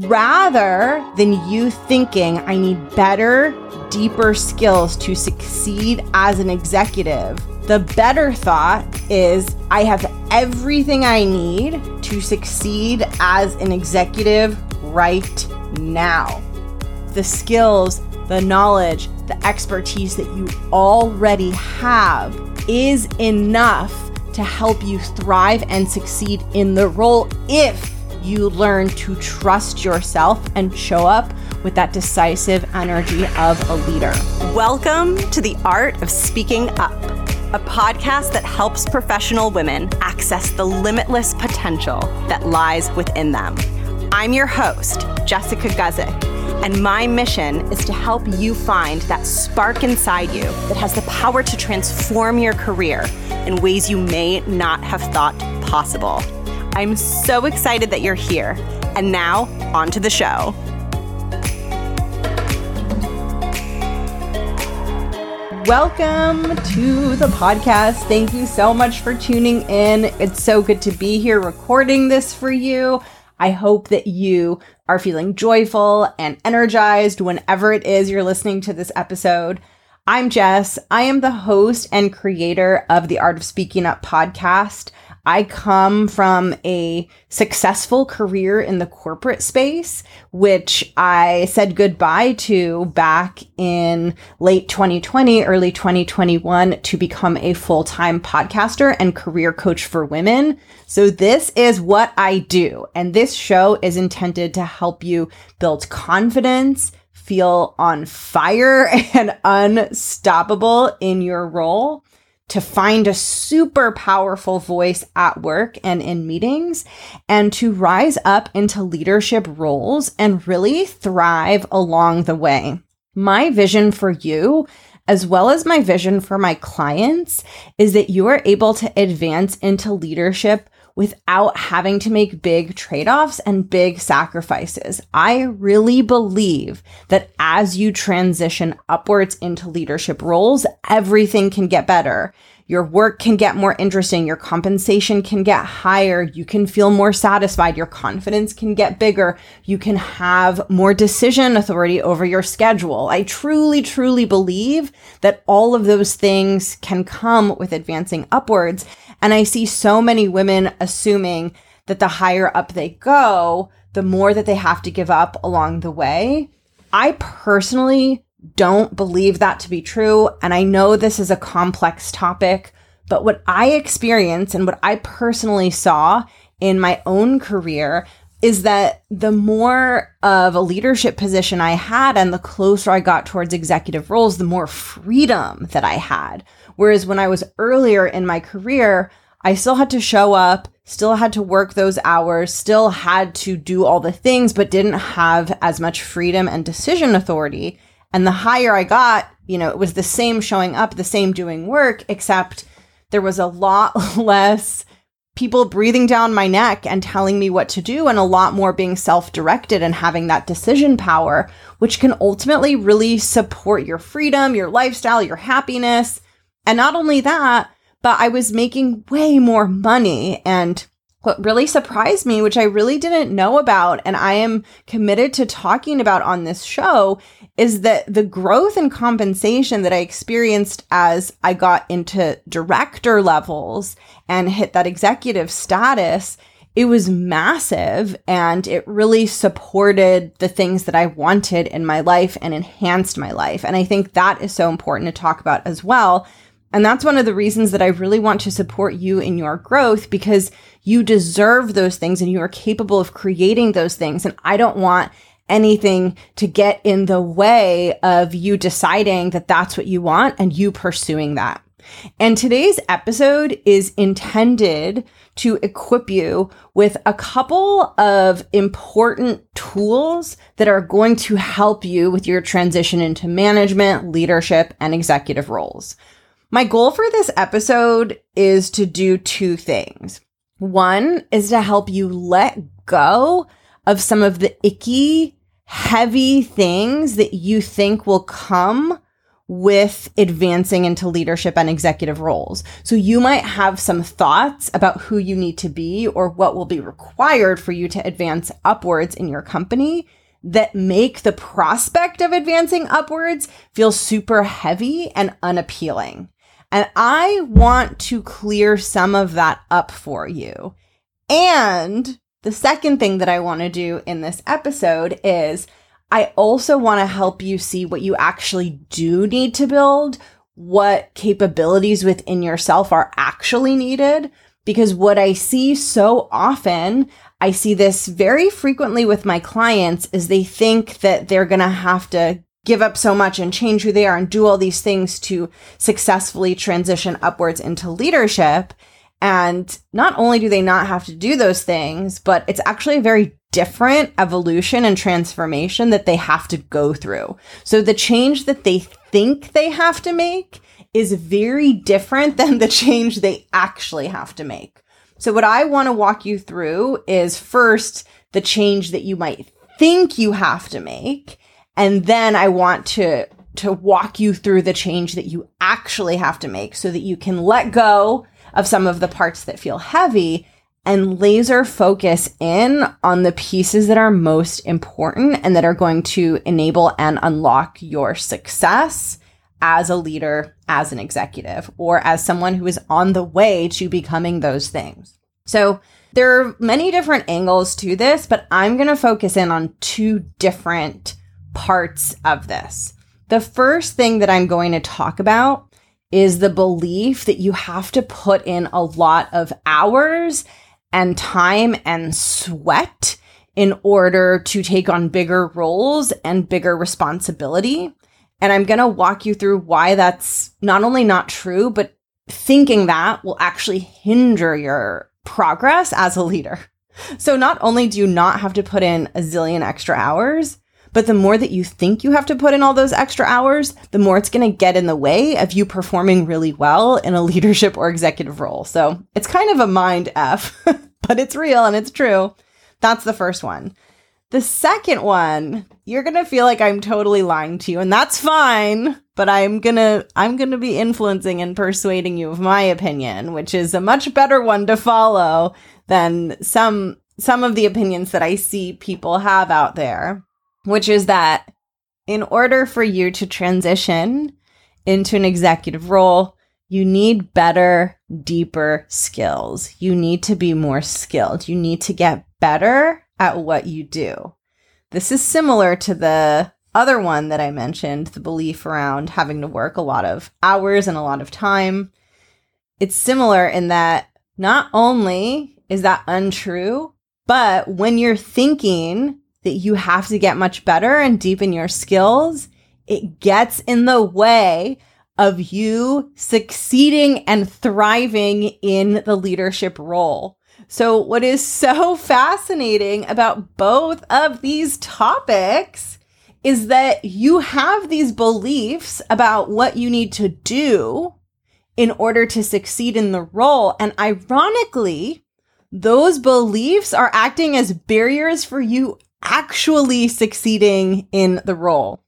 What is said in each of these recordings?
rather than you thinking, I need better, deeper skills to succeed as an executive. The better thought is I have everything I need to succeed as an executive right now. The skills, the knowledge, the expertise that you already have is enough to help you thrive and succeed in the role if you learn to trust yourself and show up with that decisive energy of a leader. Welcome to the Art of Speaking Up, a podcast that helps professional women access the limitless potential that lies within them. I'm your host, Jessica Guzik, and my mission is to help you find that spark inside you that has the power to transform your career in ways you may not have thought possible. I'm so excited that you're here. And now, on to the show. Welcome to the podcast. Thank you so much for tuning in. It's so good to be here recording this for you. I hope that you are feeling joyful and energized whenever it is you're listening to this episode. I'm Jess. I am the host and creator of the Art of Speaking Up podcast. I come from a successful career in the corporate space, which I said goodbye to back in late 2020, early 2021 to become a full time podcaster and career coach for women. So this is what I do. And this show is intended to help you build confidence, feel on fire and unstoppable in your role to find a super powerful voice at work and in meetings and to rise up into leadership roles and really thrive along the way. My vision for you as well as my vision for my clients is that you are able to advance into leadership without having to make big trade offs and big sacrifices. I really believe that as you transition upwards into leadership roles, everything can get better. Your work can get more interesting. Your compensation can get higher. You can feel more satisfied. Your confidence can get bigger. You can have more decision authority over your schedule. I truly, truly believe that all of those things can come with advancing upwards. And I see so many women assuming that the higher up they go, the more that they have to give up along the way. I personally don't believe that to be true. And I know this is a complex topic, but what I experience and what I personally saw in my own career is that the more of a leadership position I had and the closer I got towards executive roles, the more freedom that I had. Whereas when I was earlier in my career, I still had to show up, still had to work those hours, still had to do all the things, but didn't have as much freedom and decision authority. And the higher I got, you know, it was the same showing up, the same doing work, except there was a lot less people breathing down my neck and telling me what to do, and a lot more being self directed and having that decision power, which can ultimately really support your freedom, your lifestyle, your happiness. And not only that, but I was making way more money. And really surprised me, which I really didn't know about, and I am committed to talking about on this show, is that the growth in compensation that I experienced as I got into director levels and hit that executive status it was massive and it really supported the things that I wanted in my life and enhanced my life. And I think that is so important to talk about as well. And that's one of the reasons that I really want to support you in your growth because you deserve those things and you are capable of creating those things. And I don't want anything to get in the way of you deciding that that's what you want and you pursuing that. And today's episode is intended to equip you with a couple of important tools that are going to help you with your transition into management, leadership, and executive roles. My goal for this episode is to do two things. One is to help you let go of some of the icky, heavy things that you think will come with advancing into leadership and executive roles. So you might have some thoughts about who you need to be or what will be required for you to advance upwards in your company that make the prospect of advancing upwards feel super heavy and unappealing. And I want to clear some of that up for you. And the second thing that I want to do in this episode is I also want to help you see what you actually do need to build, what capabilities within yourself are actually needed. Because what I see so often, I see this very frequently with my clients, is they think that they're going to have to give up so much and change who they are and do all these things to successfully transition upwards into leadership. And not only do they not have to do those things, but it's actually a very different evolution and transformation that they have to go through. So the change that they think they have to make is very different than the change they actually have to make. So what I want to walk you through is first the change that you might think you have to make. And then I want to to walk you through the change that you actually have to make so that you can let go of some of the parts that feel heavy and laser focus in on the pieces that are most important and that are going to enable and unlock your success as a leader, as an executive, or as someone who is on the way to becoming those things. So there are many different angles to this, but I'm going to focus in on two different parts of this. The first thing that I'm going to talk about is the belief that you have to put in a lot of hours and time and sweat in order to take on bigger roles and bigger responsibility. And I'm going to walk you through why that's not only not true, but thinking that will actually hinder your progress as a leader. So not only do you not have to put in a zillion extra hours, but the more that you think you have to put in all those extra hours, the more it's going to get in the way of you performing really well in a leadership or executive role. So it's kind of a mind F, but it's real and it's true. That's the first one. The second one, you're going to feel like I'm totally lying to you and that's fine, but I'm going to I'm going to be influencing and persuading you of my opinion, which is a much better one to follow than some some of the opinions that I see people have out there which is that in order for you to transition into an executive role, you need better, deeper skills. You need to be more skilled. You need to get better at what you do. This is similar to the other one that I mentioned the belief around having to work a lot of hours and a lot of time. It's similar in that not only is that untrue, but when you're thinking that you have to get much better and deepen your skills, it gets in the way of you succeeding and thriving in the leadership role. So, what is so fascinating about both of these topics is that you have these beliefs about what you need to do in order to succeed in the role. And ironically, those beliefs are acting as barriers for you actually succeeding in the role.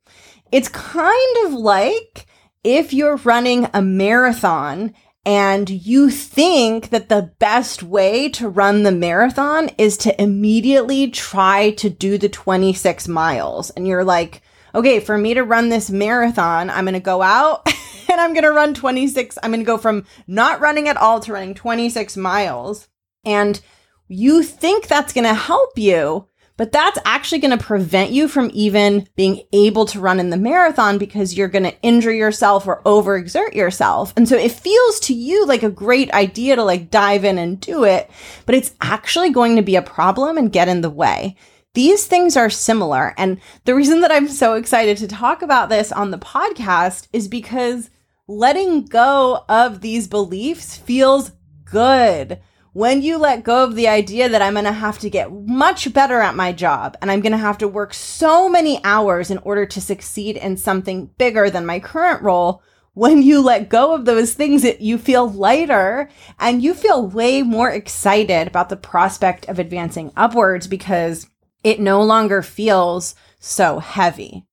It's kind of like if you're running a marathon and you think that the best way to run the marathon is to immediately try to do the 26 miles. And you're like, okay, for me to run this marathon, I'm going to go out and I'm going to run 26. I'm going to go from not running at all to running 26 miles. And you think that's going to help you, but that's actually going to prevent you from even being able to run in the marathon because you're going to injure yourself or overexert yourself. And so it feels to you like a great idea to like dive in and do it, but it's actually going to be a problem and get in the way. These things are similar. And the reason that I'm so excited to talk about this on the podcast is because letting go of these beliefs feels good when you let go of the idea that I'm going to have to get much better at my job and I'm going to have to work so many hours in order to succeed in something bigger than my current role, when you let go of those things, that you feel lighter and you feel way more excited about the prospect of advancing upwards because it no longer feels so heavy.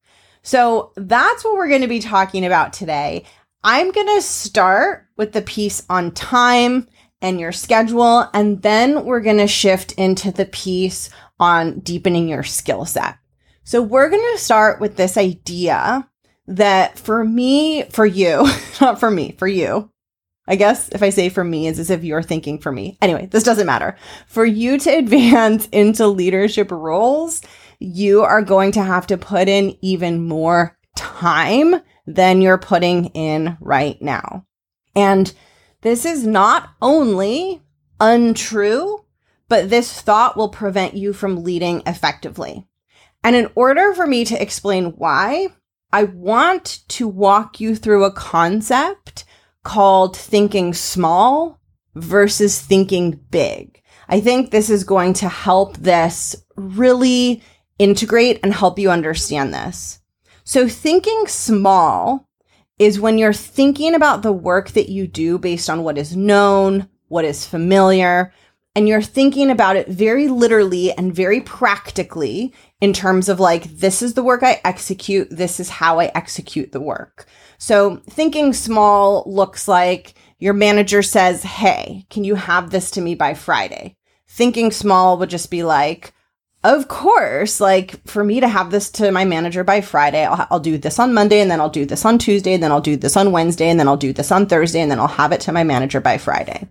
So that's what we're going to be talking about today. I'm going to start with the piece on time and your schedule, and then we're going to shift into the piece on deepening your skill set. So we're going to start with this idea that for me, for you, not for me, for you, I guess if I say for me, it's as if you're thinking for me. Anyway, this doesn't matter. For you to advance into leadership roles, you are going to have to put in even more time than you're putting in right now. And this is not only untrue, but this thought will prevent you from leading effectively. And in order for me to explain why, I want to walk you through a concept called thinking small versus thinking big. I think this is going to help this really integrate and help you understand this. So thinking small is when you're thinking about the work that you do based on what is known, what is familiar, and you're thinking about it very literally and very practically in terms of like, this is the work I execute, this is how I execute the work. So thinking small looks like your manager says, Hey, can you have this to me by Friday? Thinking small would just be like, of course, like for me to have this to my manager by Friday, I'll, I'll do this on Monday and then I'll do this on Tuesday and then I'll do this on Wednesday and then I'll do this on Thursday and then I'll have it to my manager by Friday.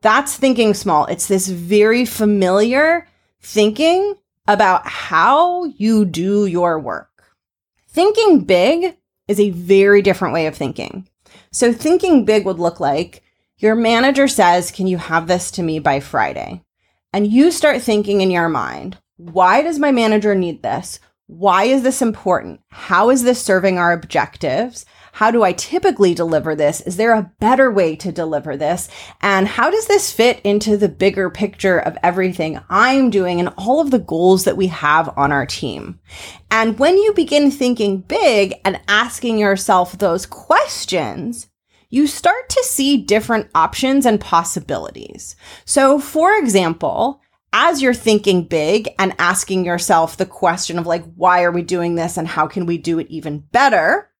That's thinking small. It's this very familiar thinking about how you do your work. Thinking big is a very different way of thinking. So thinking big would look like your manager says, can you have this to me by Friday? And you start thinking in your mind, why does my manager need this? Why is this important? How is this serving our objectives? How do I typically deliver this? Is there a better way to deliver this? And how does this fit into the bigger picture of everything I'm doing and all of the goals that we have on our team? And when you begin thinking big and asking yourself those questions, you start to see different options and possibilities. So, for example, as you're thinking big and asking yourself the question of like, why are we doing this and how can we do it even better?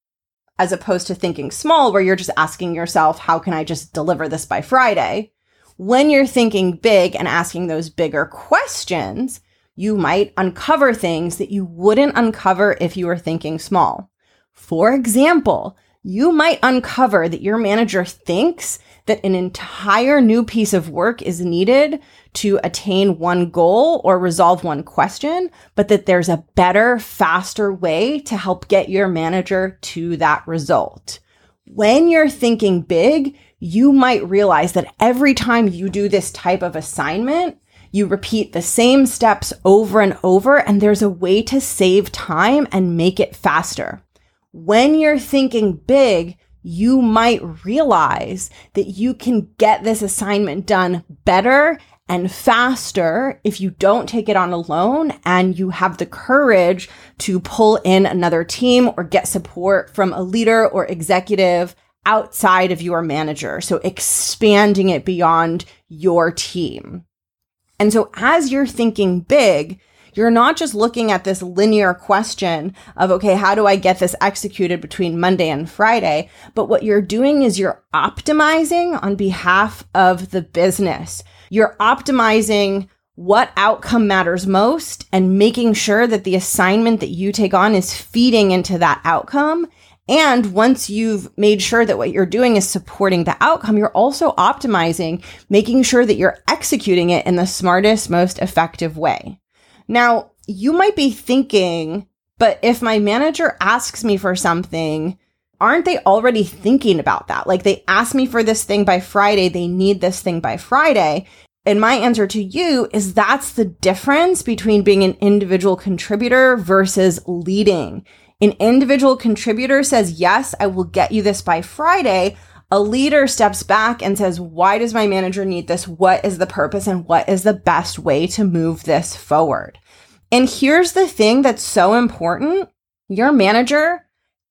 As opposed to thinking small, where you're just asking yourself, how can I just deliver this by Friday? When you're thinking big and asking those bigger questions, you might uncover things that you wouldn't uncover if you were thinking small. For example, you might uncover that your manager thinks that an entire new piece of work is needed to attain one goal or resolve one question, but that there's a better, faster way to help get your manager to that result. When you're thinking big, you might realize that every time you do this type of assignment, you repeat the same steps over and over, and there's a way to save time and make it faster. When you're thinking big, you might realize that you can get this assignment done better and faster if you don't take it on alone and you have the courage to pull in another team or get support from a leader or executive outside of your manager. So expanding it beyond your team. And so as you're thinking big, you're not just looking at this linear question of, okay, how do I get this executed between Monday and Friday? But what you're doing is you're optimizing on behalf of the business. You're optimizing what outcome matters most and making sure that the assignment that you take on is feeding into that outcome. And once you've made sure that what you're doing is supporting the outcome, you're also optimizing, making sure that you're executing it in the smartest, most effective way. Now, you might be thinking, but if my manager asks me for something, aren't they already thinking about that? Like they asked me for this thing by Friday, they need this thing by Friday. And my answer to you is that's the difference between being an individual contributor versus leading. An individual contributor says, Yes, I will get you this by Friday. A leader steps back and says, Why does my manager need this? What is the purpose and what is the best way to move this forward? And here's the thing that's so important your manager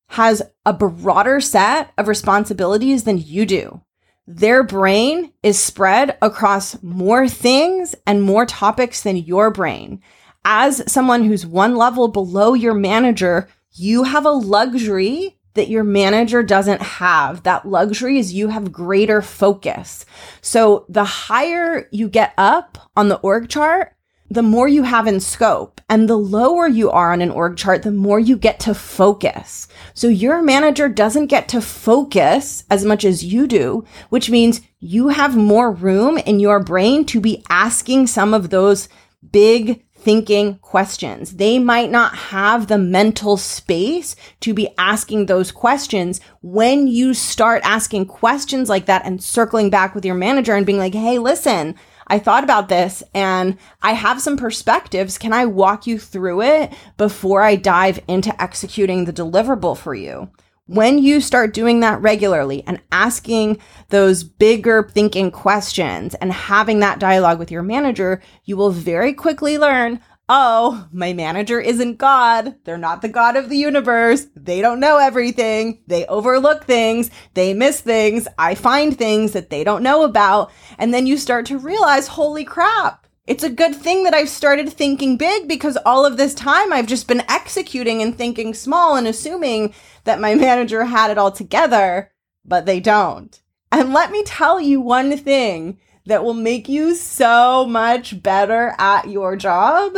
has a broader set of responsibilities than you do. Their brain is spread across more things and more topics than your brain. As someone who's one level below your manager, you have a luxury that your manager doesn't have. That luxury is you have greater focus. So the higher you get up on the org chart, the more you have in scope and the lower you are on an org chart, the more you get to focus. So your manager doesn't get to focus as much as you do, which means you have more room in your brain to be asking some of those big thinking questions. They might not have the mental space to be asking those questions. When you start asking questions like that and circling back with your manager and being like, Hey, listen, I thought about this and I have some perspectives. Can I walk you through it before I dive into executing the deliverable for you? When you start doing that regularly and asking those bigger thinking questions and having that dialogue with your manager, you will very quickly learn, oh, my manager isn't God. They're not the God of the universe. They don't know everything. They overlook things. They miss things. I find things that they don't know about. And then you start to realize, holy crap. It's a good thing that I've started thinking big because all of this time I've just been executing and thinking small and assuming that my manager had it all together, but they don't. And let me tell you one thing that will make you so much better at your job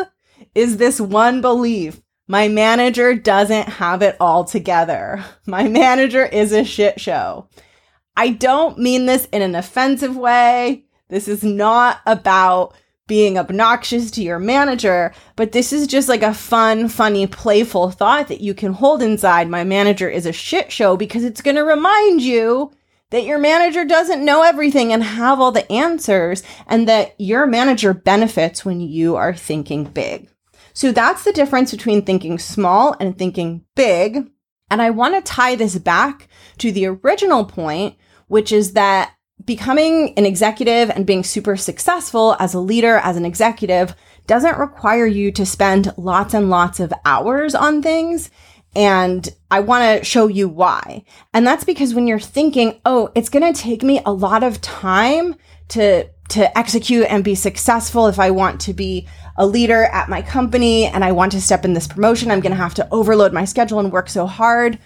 is this one belief. My manager doesn't have it all together. My manager is a shit show. I don't mean this in an offensive way. This is not about being obnoxious to your manager, but this is just like a fun, funny, playful thought that you can hold inside. My manager is a shit show because it's going to remind you that your manager doesn't know everything and have all the answers and that your manager benefits when you are thinking big. So that's the difference between thinking small and thinking big. And I want to tie this back to the original point, which is that becoming an executive and being super successful as a leader, as an executive, doesn't require you to spend lots and lots of hours on things. And I want to show you why. And that's because when you're thinking, oh, it's going to take me a lot of time to, to execute and be successful if I want to be a leader at my company and I want to step in this promotion, I'm going to have to overload my schedule and work so hard.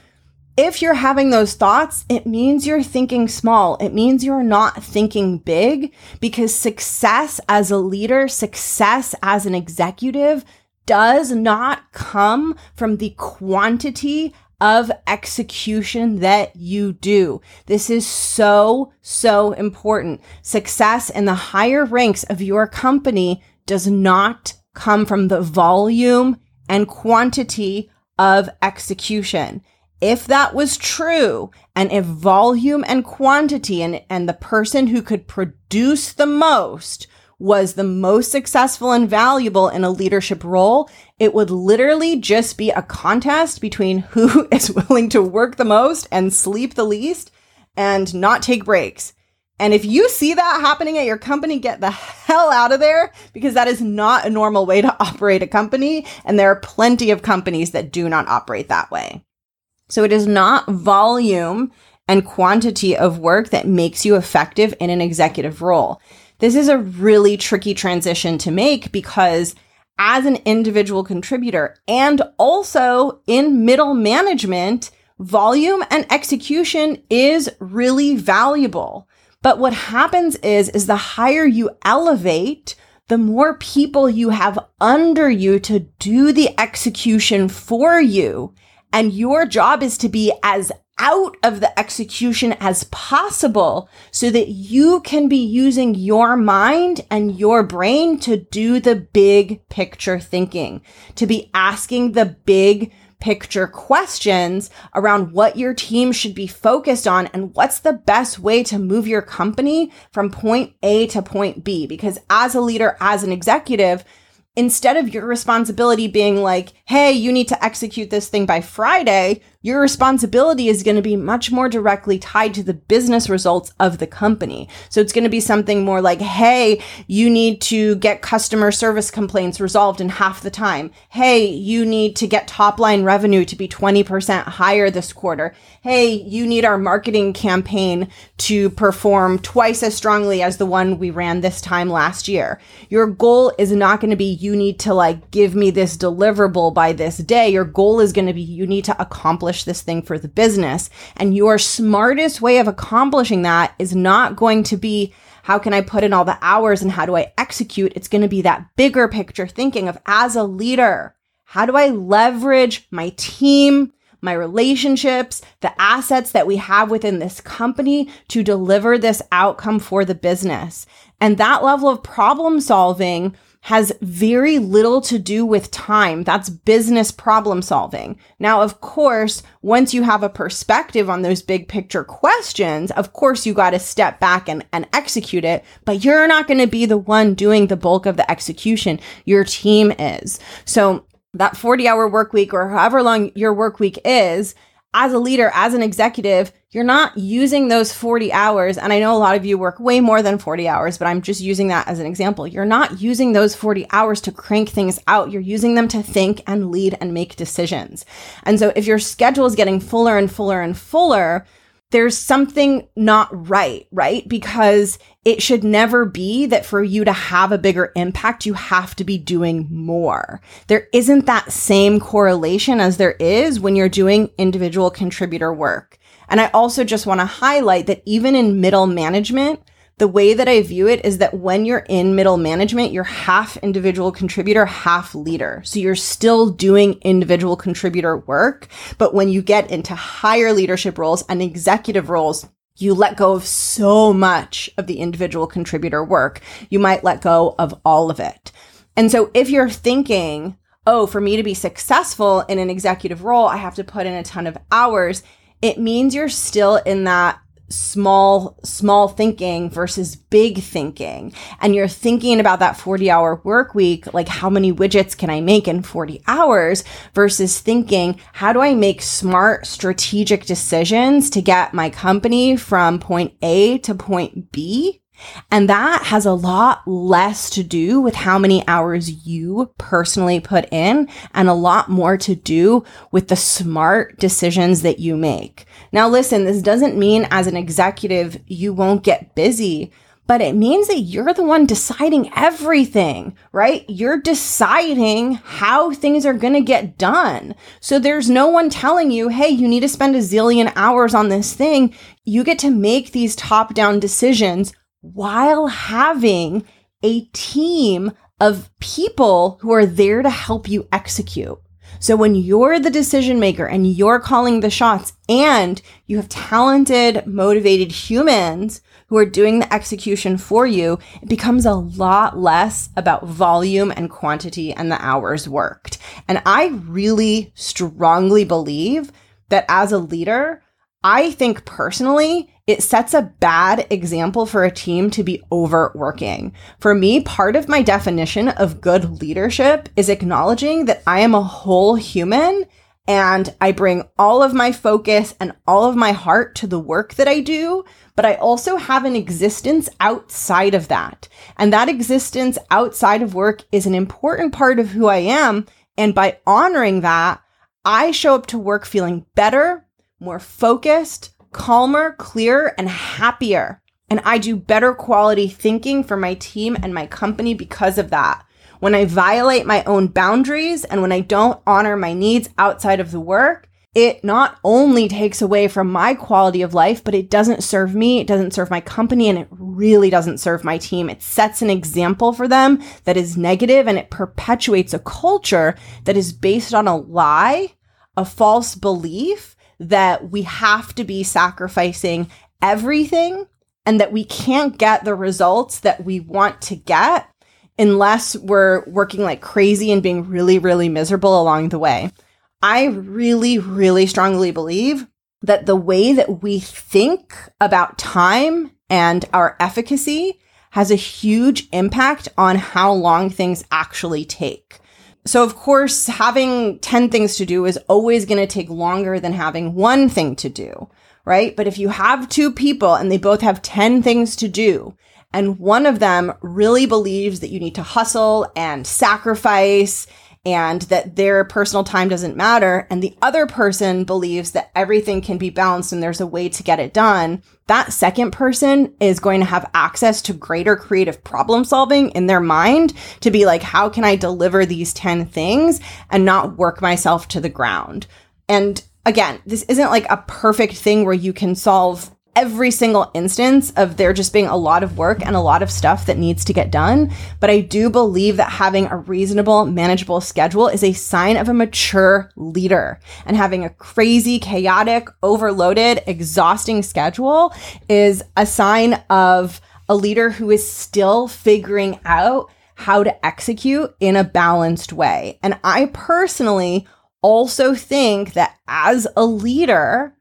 If you're having those thoughts, it means you're thinking small. It means you're not thinking big because success as a leader, success as an executive does not come from the quantity of execution that you do. This is so, so important. Success in the higher ranks of your company does not come from the volume and quantity of execution. If that was true, and if volume and quantity and, and the person who could produce the most was the most successful and valuable in a leadership role, it would literally just be a contest between who is willing to work the most and sleep the least and not take breaks. And if you see that happening at your company, get the hell out of there because that is not a normal way to operate a company. And there are plenty of companies that do not operate that way. So it is not volume and quantity of work that makes you effective in an executive role. This is a really tricky transition to make because as an individual contributor and also in middle management, volume and execution is really valuable. But what happens is, is the higher you elevate, the more people you have under you to do the execution for you. And your job is to be as out of the execution as possible so that you can be using your mind and your brain to do the big picture thinking, to be asking the big picture questions around what your team should be focused on and what's the best way to move your company from point A to point B. Because as a leader, as an executive, instead of your responsibility being like, hey, you need to execute this thing by Friday, your responsibility is going to be much more directly tied to the business results of the company. So it's going to be something more like, hey, you need to get customer service complaints resolved in half the time. Hey, you need to get top line revenue to be 20% higher this quarter. Hey, you need our marketing campaign to perform twice as strongly as the one we ran this time last year. Your goal is not going to be, you need to like give me this deliverable by this day. Your goal is going to be you need to accomplish this thing for the business. And your smartest way of accomplishing that is not going to be how can I put in all the hours and how do I execute? It's going to be that bigger picture thinking of as a leader, how do I leverage my team, my relationships, the assets that we have within this company to deliver this outcome for the business? And that level of problem solving has very little to do with time. That's business problem solving. Now, of course, once you have a perspective on those big picture questions, of course, you got to step back and, and execute it, but you're not going to be the one doing the bulk of the execution. Your team is. So that 40 hour work week or however long your work week is, as a leader, as an executive, you're not using those 40 hours. And I know a lot of you work way more than 40 hours, but I'm just using that as an example. You're not using those 40 hours to crank things out. You're using them to think and lead and make decisions. And so if your schedule is getting fuller and fuller and fuller, there's something not right, right? Because it should never be that for you to have a bigger impact, you have to be doing more. There isn't that same correlation as there is when you're doing individual contributor work. And I also just want to highlight that even in middle management, the way that I view it is that when you're in middle management, you're half individual contributor, half leader. So you're still doing individual contributor work. But when you get into higher leadership roles and executive roles, you let go of so much of the individual contributor work. You might let go of all of it. And so if you're thinking, oh, for me to be successful in an executive role, I have to put in a ton of hours, it means you're still in that small small thinking versus big thinking. And you're thinking about that 40 hour work week like how many widgets can i make in 40 hours versus thinking how do i make smart strategic decisions to get my company from point a to point b and that has a lot less to do with how many hours you personally put in and a lot more to do with the smart decisions that you make. Now, listen, this doesn't mean as an executive, you won't get busy, but it means that you're the one deciding everything, right? You're deciding how things are going to get done. So there's no one telling you, hey, you need to spend a zillion hours on this thing. You get to make these top down decisions while having a team of people who are there to help you execute. So when you're the decision maker and you're calling the shots and you have talented, motivated humans who are doing the execution for you, it becomes a lot less about volume and quantity and the hours worked. And I really strongly believe that as a leader, I think personally, it sets a bad example for a team to be overworking. For me, part of my definition of good leadership is acknowledging that I am a whole human and I bring all of my focus and all of my heart to the work that I do, but I also have an existence outside of that. And that existence outside of work is an important part of who I am. And by honoring that, I show up to work feeling better, more focused, calmer, clearer, and happier. And I do better quality thinking for my team and my company because of that. When I violate my own boundaries and when I don't honor my needs outside of the work, it not only takes away from my quality of life, but it doesn't serve me, it doesn't serve my company, and it really doesn't serve my team. It sets an example for them that is negative and it perpetuates a culture that is based on a lie, a false belief, that we have to be sacrificing everything and that we can't get the results that we want to get unless we're working like crazy and being really, really miserable along the way. I really, really strongly believe that the way that we think about time and our efficacy has a huge impact on how long things actually take. So, of course, having 10 things to do is always going to take longer than having one thing to do, right? But if you have two people and they both have 10 things to do, and one of them really believes that you need to hustle and sacrifice and that their personal time doesn't matter and the other person believes that everything can be balanced and there's a way to get it done, that second person is going to have access to greater creative problem solving in their mind to be like, how can I deliver these 10 things and not work myself to the ground? And again, this isn't like a perfect thing where you can solve every single instance of there just being a lot of work and a lot of stuff that needs to get done. But I do believe that having a reasonable, manageable schedule is a sign of a mature leader. And having a crazy, chaotic, overloaded, exhausting schedule is a sign of a leader who is still figuring out how to execute in a balanced way. And I personally also think that as a leader,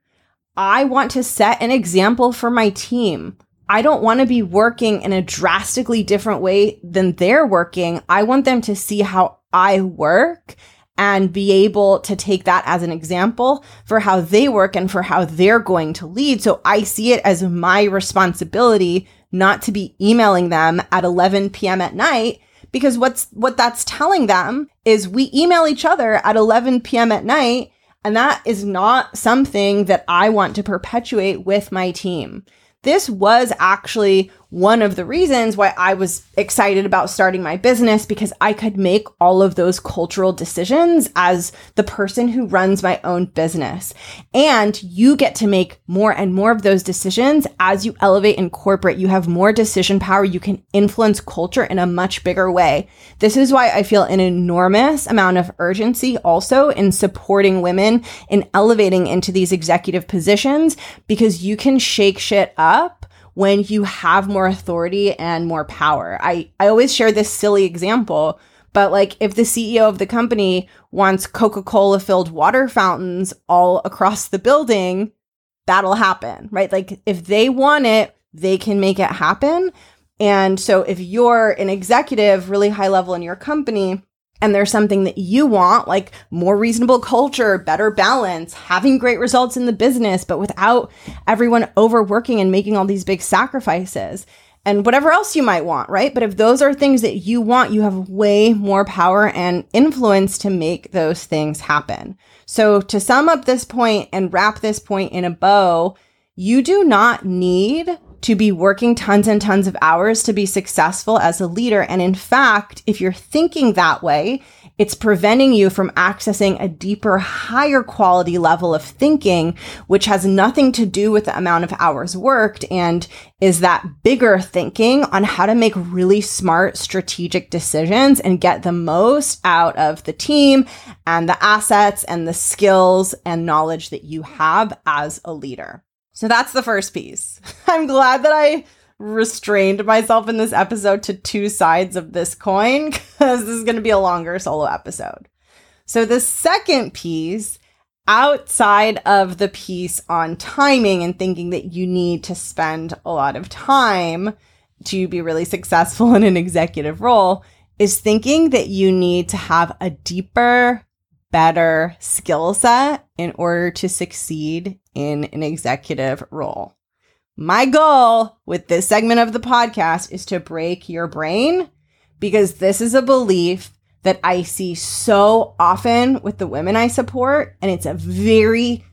I want to set an example for my team. I don't want to be working in a drastically different way than they're working. I want them to see how I work and be able to take that as an example for how they work and for how they're going to lead. So I see it as my responsibility not to be emailing them at 11 p.m. at night because what's what that's telling them is we email each other at 11 p.m. at night and that is not something that I want to perpetuate with my team. This was actually one of the reasons why I was excited about starting my business because I could make all of those cultural decisions as the person who runs my own business. And you get to make more and more of those decisions as you elevate in corporate. You have more decision power. You can influence culture in a much bigger way. This is why I feel an enormous amount of urgency also in supporting women in elevating into these executive positions because you can shake shit up when you have more authority and more power. I, I always share this silly example, but like if the CEO of the company wants Coca Cola filled water fountains all across the building, that'll happen, right? Like if they want it, they can make it happen. And so if you're an executive really high level in your company, and there's something that you want, like more reasonable culture, better balance, having great results in the business, but without everyone overworking and making all these big sacrifices and whatever else you might want, right? But if those are things that you want, you have way more power and influence to make those things happen. So to sum up this point and wrap this point in a bow, you do not need to be working tons and tons of hours to be successful as a leader. And in fact, if you're thinking that way, it's preventing you from accessing a deeper, higher quality level of thinking, which has nothing to do with the amount of hours worked and is that bigger thinking on how to make really smart strategic decisions and get the most out of the team and the assets and the skills and knowledge that you have as a leader. So that's the first piece. I'm glad that I restrained myself in this episode to two sides of this coin because this is going to be a longer solo episode. So the second piece, outside of the piece on timing and thinking that you need to spend a lot of time to be really successful in an executive role, is thinking that you need to have a deeper, better skill set in order to succeed in an executive role. My goal with this segment of the podcast is to break your brain because this is a belief that I see so often with the women I support. And it's a very,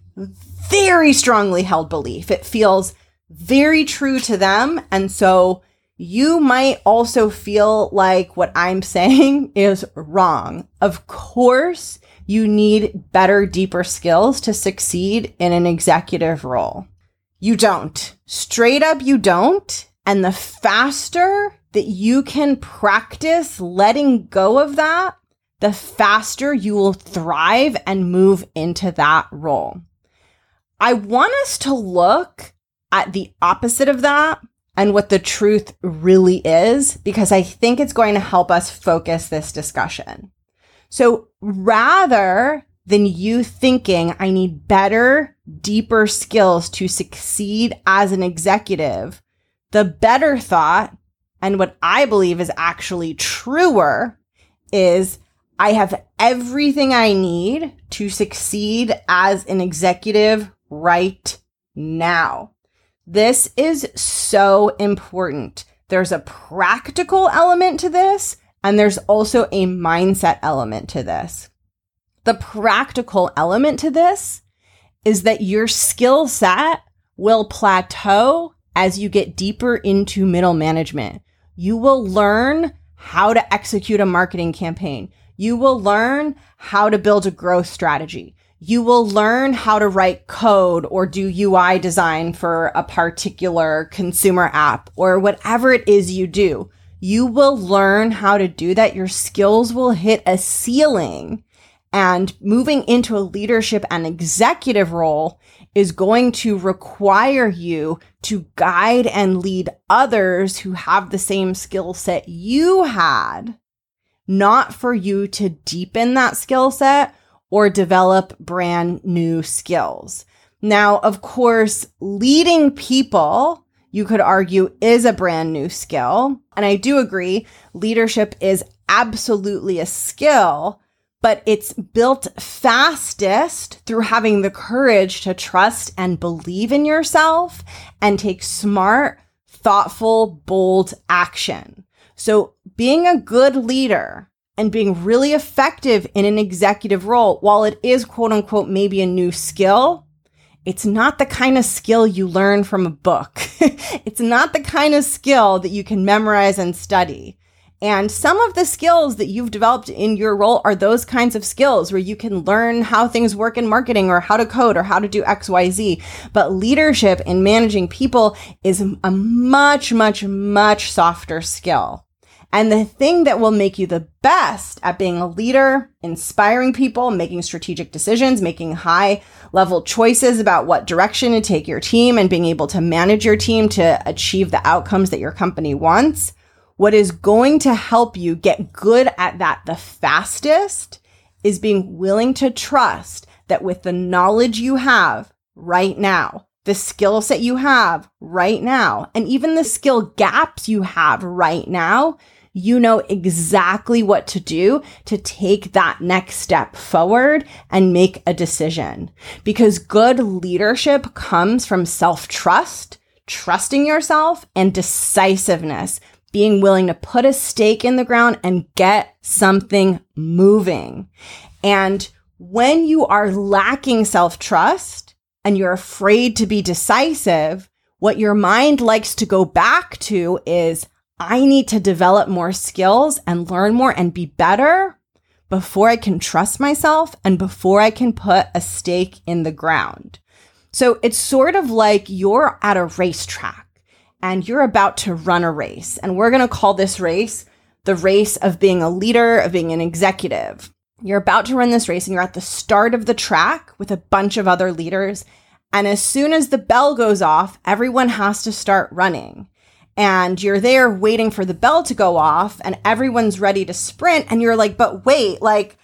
very strongly held belief. It feels very true to them. And so you might also feel like what I'm saying is wrong. Of course, you need better, deeper skills to succeed in an executive role. You don't. Straight up, you don't. And the faster that you can practice letting go of that, the faster you will thrive and move into that role. I want us to look at the opposite of that and what the truth really is, because I think it's going to help us focus this discussion. So rather than you thinking, I need better, deeper skills to succeed as an executive, the better thought, and what I believe is actually truer, is I have everything I need to succeed as an executive right now. This is so important. There's a practical element to this And there's also a mindset element to this. The practical element to this is that your skill set will plateau as you get deeper into middle management. You will learn how to execute a marketing campaign. You will learn how to build a growth strategy. You will learn how to write code or do UI design for a particular consumer app or whatever it is you do. You will learn how to do that. Your skills will hit a ceiling and moving into a leadership and executive role is going to require you to guide and lead others who have the same skill set you had, not for you to deepen that skill set or develop brand new skills. Now, of course, leading people, you could argue, is a brand new skill. And I do agree, leadership is absolutely a skill but it's built fastest through having the courage to trust and believe in yourself and take smart, thoughtful, bold action. So being a good leader and being really effective in an executive role, while it is quote unquote maybe a new skill, it's not the kind of skill you learn from a book. it's not the kind of skill that you can memorize and study. And some of the skills that you've developed in your role are those kinds of skills where you can learn how things work in marketing or how to code or how to do XYZ. But leadership and managing people is a much, much, much softer skill. And the thing that will make you the best at being a leader, inspiring people, making strategic decisions, making high level choices about what direction to take your team and being able to manage your team to achieve the outcomes that your company wants. What is going to help you get good at that the fastest is being willing to trust that with the knowledge you have right now, the skill set you have right now, and even the skill gaps you have right now, you know exactly what to do to take that next step forward and make a decision. Because good leadership comes from self trust, trusting yourself, and decisiveness being willing to put a stake in the ground and get something moving. And when you are lacking self trust and you're afraid to be decisive, what your mind likes to go back to is, I need to develop more skills and learn more and be better before I can trust myself and before I can put a stake in the ground. So it's sort of like you're at a racetrack and you're about to run a race. And we're going to call this race the race of being a leader, of being an executive. You're about to run this race and you're at the start of the track with a bunch of other leaders. And as soon as the bell goes off, everyone has to start running. And you're there waiting for the bell to go off and everyone's ready to sprint. And you're like, but wait, like,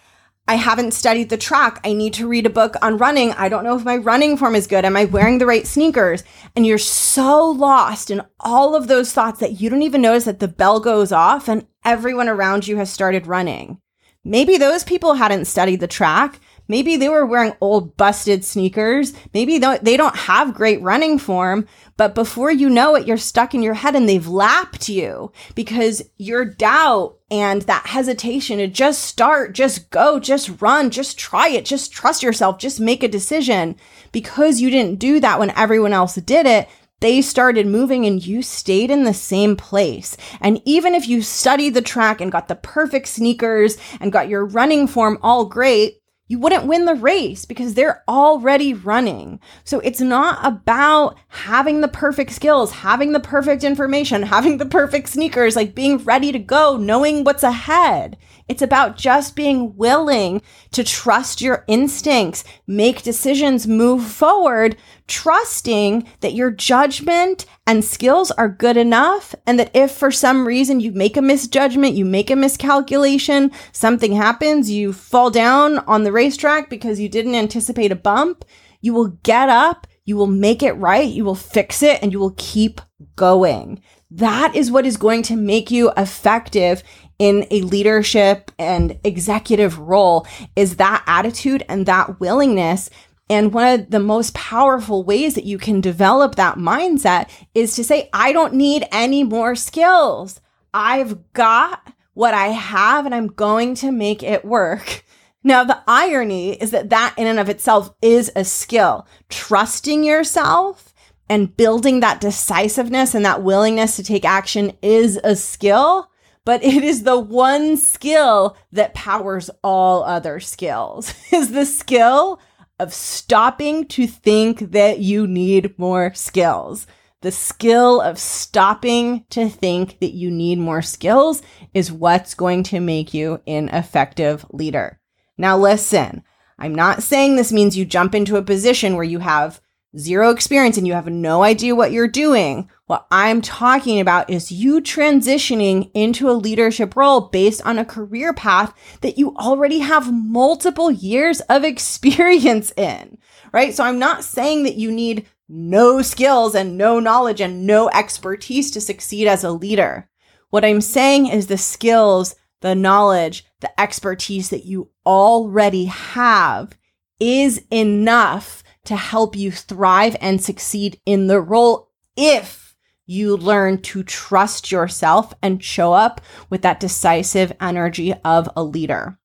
I haven't studied the track. I need to read a book on running. I don't know if my running form is good. Am I wearing the right sneakers? And you're so lost in all of those thoughts that you don't even notice that the bell goes off and everyone around you has started running. Maybe those people hadn't studied the track. Maybe they were wearing old busted sneakers. Maybe they don't have great running form, but before you know it, you're stuck in your head and they've lapped you because your doubt and that hesitation to just start, just go, just run, just try it, just trust yourself, just make a decision because you didn't do that when everyone else did it they started moving and you stayed in the same place. And even if you studied the track and got the perfect sneakers and got your running form all great, you wouldn't win the race because they're already running. So it's not about having the perfect skills, having the perfect information, having the perfect sneakers, like being ready to go, knowing what's ahead. It's about just being willing to trust your instincts, make decisions, move forward, trusting that your judgment and skills are good enough. And that if for some reason you make a misjudgment, you make a miscalculation, something happens, you fall down on the racetrack because you didn't anticipate a bump, you will get up, you will make it right, you will fix it, and you will keep going. That is what is going to make you effective in a leadership and executive role is that attitude and that willingness. And one of the most powerful ways that you can develop that mindset is to say, I don't need any more skills. I've got what I have and I'm going to make it work. Now, the irony is that that in and of itself is a skill. Trusting yourself and building that decisiveness and that willingness to take action is a skill, but it is the one skill that powers all other skills. is the skill of stopping to think that you need more skills. The skill of stopping to think that you need more skills is what's going to make you an effective leader. Now, listen, I'm not saying this means you jump into a position where you have zero experience and you have no idea what you're doing. What I'm talking about is you transitioning into a leadership role based on a career path that you already have multiple years of experience in, right? So I'm not saying that you need no skills and no knowledge and no expertise to succeed as a leader. What I'm saying is the skills the knowledge, the expertise that you already have is enough to help you thrive and succeed in the role if you learn to trust yourself and show up with that decisive energy of a leader.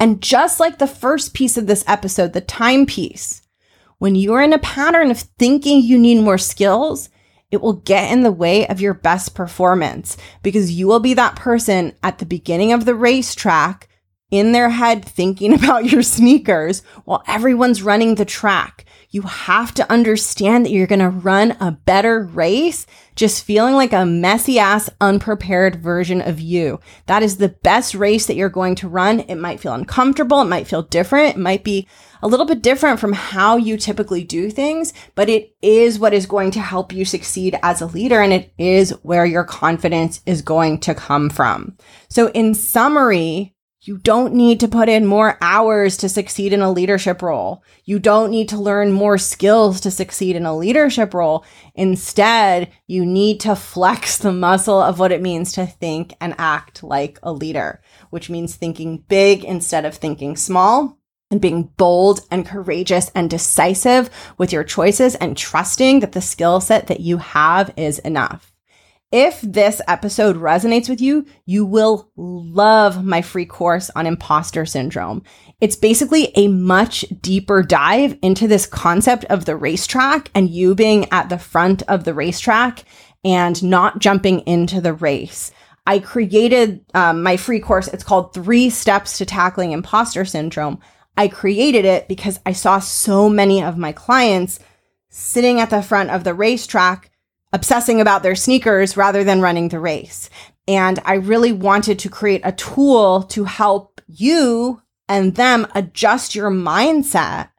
And just like the first piece of this episode, the time piece, when you're in a pattern of thinking you need more skills, it will get in the way of your best performance because you will be that person at the beginning of the racetrack in their head thinking about your sneakers while everyone's running the track. You have to understand that you're going to run a better race just feeling like a messy ass, unprepared version of you. That is the best race that you're going to run. It might feel uncomfortable. It might feel different. It might be a little bit different from how you typically do things, but it is what is going to help you succeed as a leader. And it is where your confidence is going to come from. So in summary, you don't need to put in more hours to succeed in a leadership role. You don't need to learn more skills to succeed in a leadership role. Instead, you need to flex the muscle of what it means to think and act like a leader, which means thinking big instead of thinking small and being bold and courageous and decisive with your choices and trusting that the skill set that you have is enough. If this episode resonates with you, you will love my free course on imposter syndrome. It's basically a much deeper dive into this concept of the racetrack and you being at the front of the racetrack and not jumping into the race. I created um, my free course. It's called Three Steps to Tackling Imposter Syndrome. I created it because I saw so many of my clients sitting at the front of the racetrack obsessing about their sneakers rather than running the race. And I really wanted to create a tool to help you and them adjust your mindset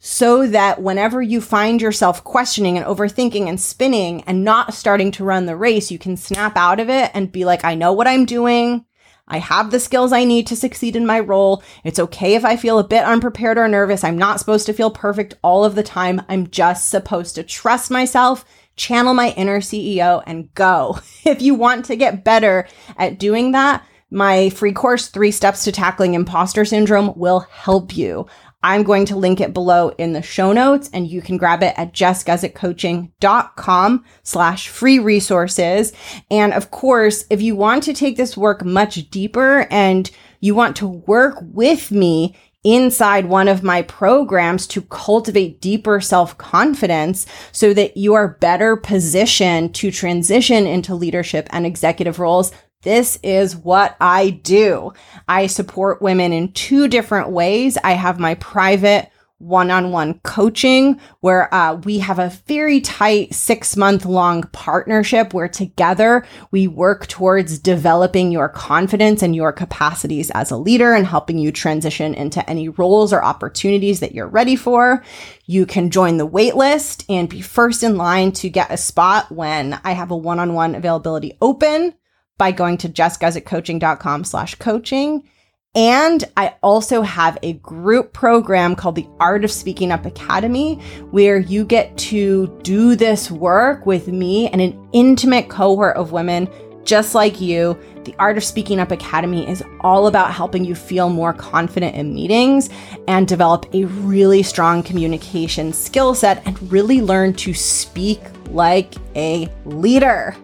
so that whenever you find yourself questioning and overthinking and spinning and not starting to run the race, you can snap out of it and be like, I know what I'm doing. I have the skills I need to succeed in my role. It's okay if I feel a bit unprepared or nervous. I'm not supposed to feel perfect all of the time. I'm just supposed to trust myself channel my inner CEO and go. If you want to get better at doing that, my free course, Three Steps to Tackling Imposter Syndrome, will help you. I'm going to link it below in the show notes and you can grab it at jessguzikcoaching.com slash free resources. And of course, if you want to take this work much deeper and you want to work with me inside one of my programs to cultivate deeper self confidence so that you are better positioned to transition into leadership and executive roles. This is what I do. I support women in two different ways. I have my private one on one coaching where uh, we have a very tight six month long partnership where together we work towards developing your confidence and your capacities as a leader and helping you transition into any roles or opportunities that you're ready for. You can join the waitlist and be first in line to get a spot when I have a one on one availability open by going to jessguzikcoaching.com slash coaching. And I also have a group program called the Art of Speaking Up Academy, where you get to do this work with me and an intimate cohort of women just like you. The Art of Speaking Up Academy is all about helping you feel more confident in meetings and develop a really strong communication skill set and really learn to speak like a leader.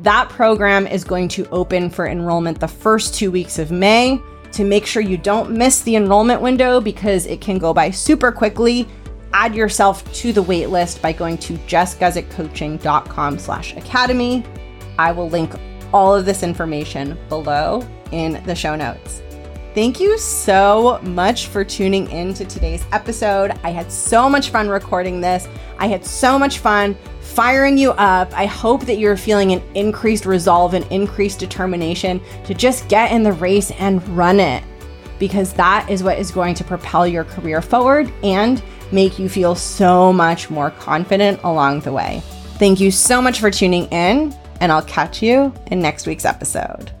That program is going to open for enrollment the first two weeks of May. To make sure you don't miss the enrollment window because it can go by super quickly, add yourself to the waitlist by going to jessguzikcoaching.com slash academy. I will link all of this information below in the show notes. Thank you so much for tuning in to today's episode. I had so much fun recording this. I had so much fun firing you up. I hope that you're feeling an increased resolve and increased determination to just get in the race and run it because that is what is going to propel your career forward and make you feel so much more confident along the way. Thank you so much for tuning in, and I'll catch you in next week's episode.